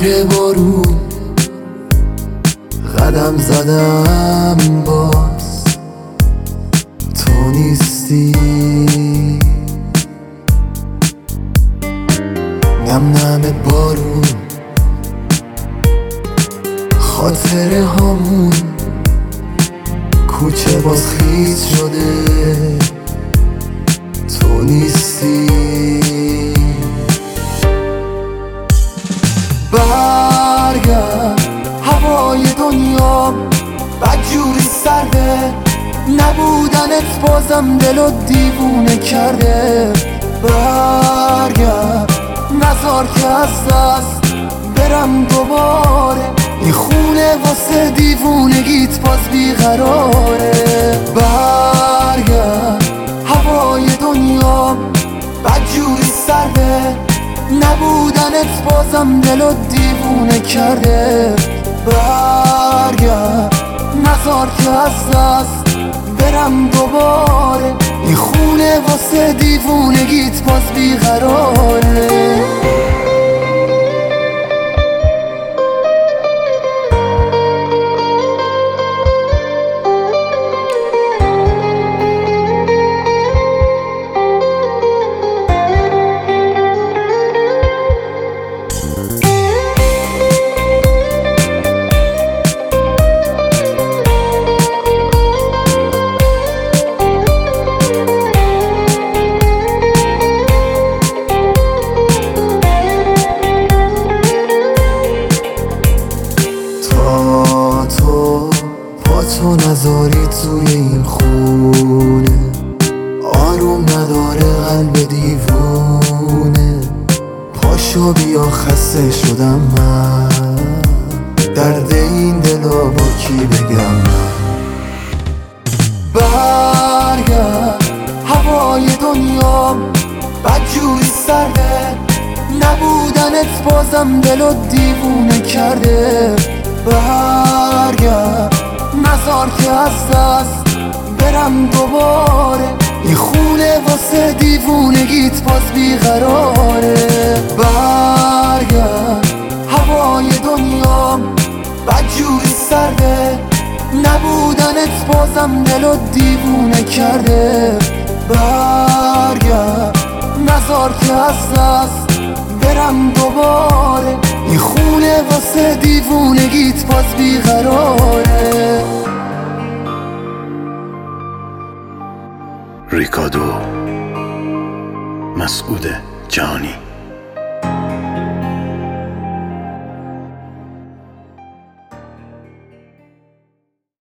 زیر بارون. قدم زدم باز. تو نیستی. نم نم بارون. خاطره همون کوچه باز خیز شده. برگرد. هوای دنیا بدجوری سرده. نبودنت بازم دل و دیوونه کرده. برگرد. نزار که از دست برم دوباره. این خونه واسه دیوونگیت باز بیقراره. برگرد. نبودنت بازم دل و دیوونه کرده. برگرد. نزار که از دست برم دوباره. این خونه واسه دیوونگیت باز بیقراره تو نذاری توی این خونه. آروم نداره قلب دیوونه. پاشو بیا خسته شدم من. درد این دلا با کی بگم برگرد هوای دنیا بدجوری سرده. نبودنت بازم دل و دیوونه کرده. برگرد نزار که از دست برم دوباره. این خونه واسه دیوونگیت باز بیقراره. برگرد هوای دنیا بدجوری سرده. نبودنت بازم دل و دیوونه کرده. برگرد نزار که از دست برم دوباره. این خونه واسه دیوونگیت باز بیقراره. ریکادو. مسعود جانی.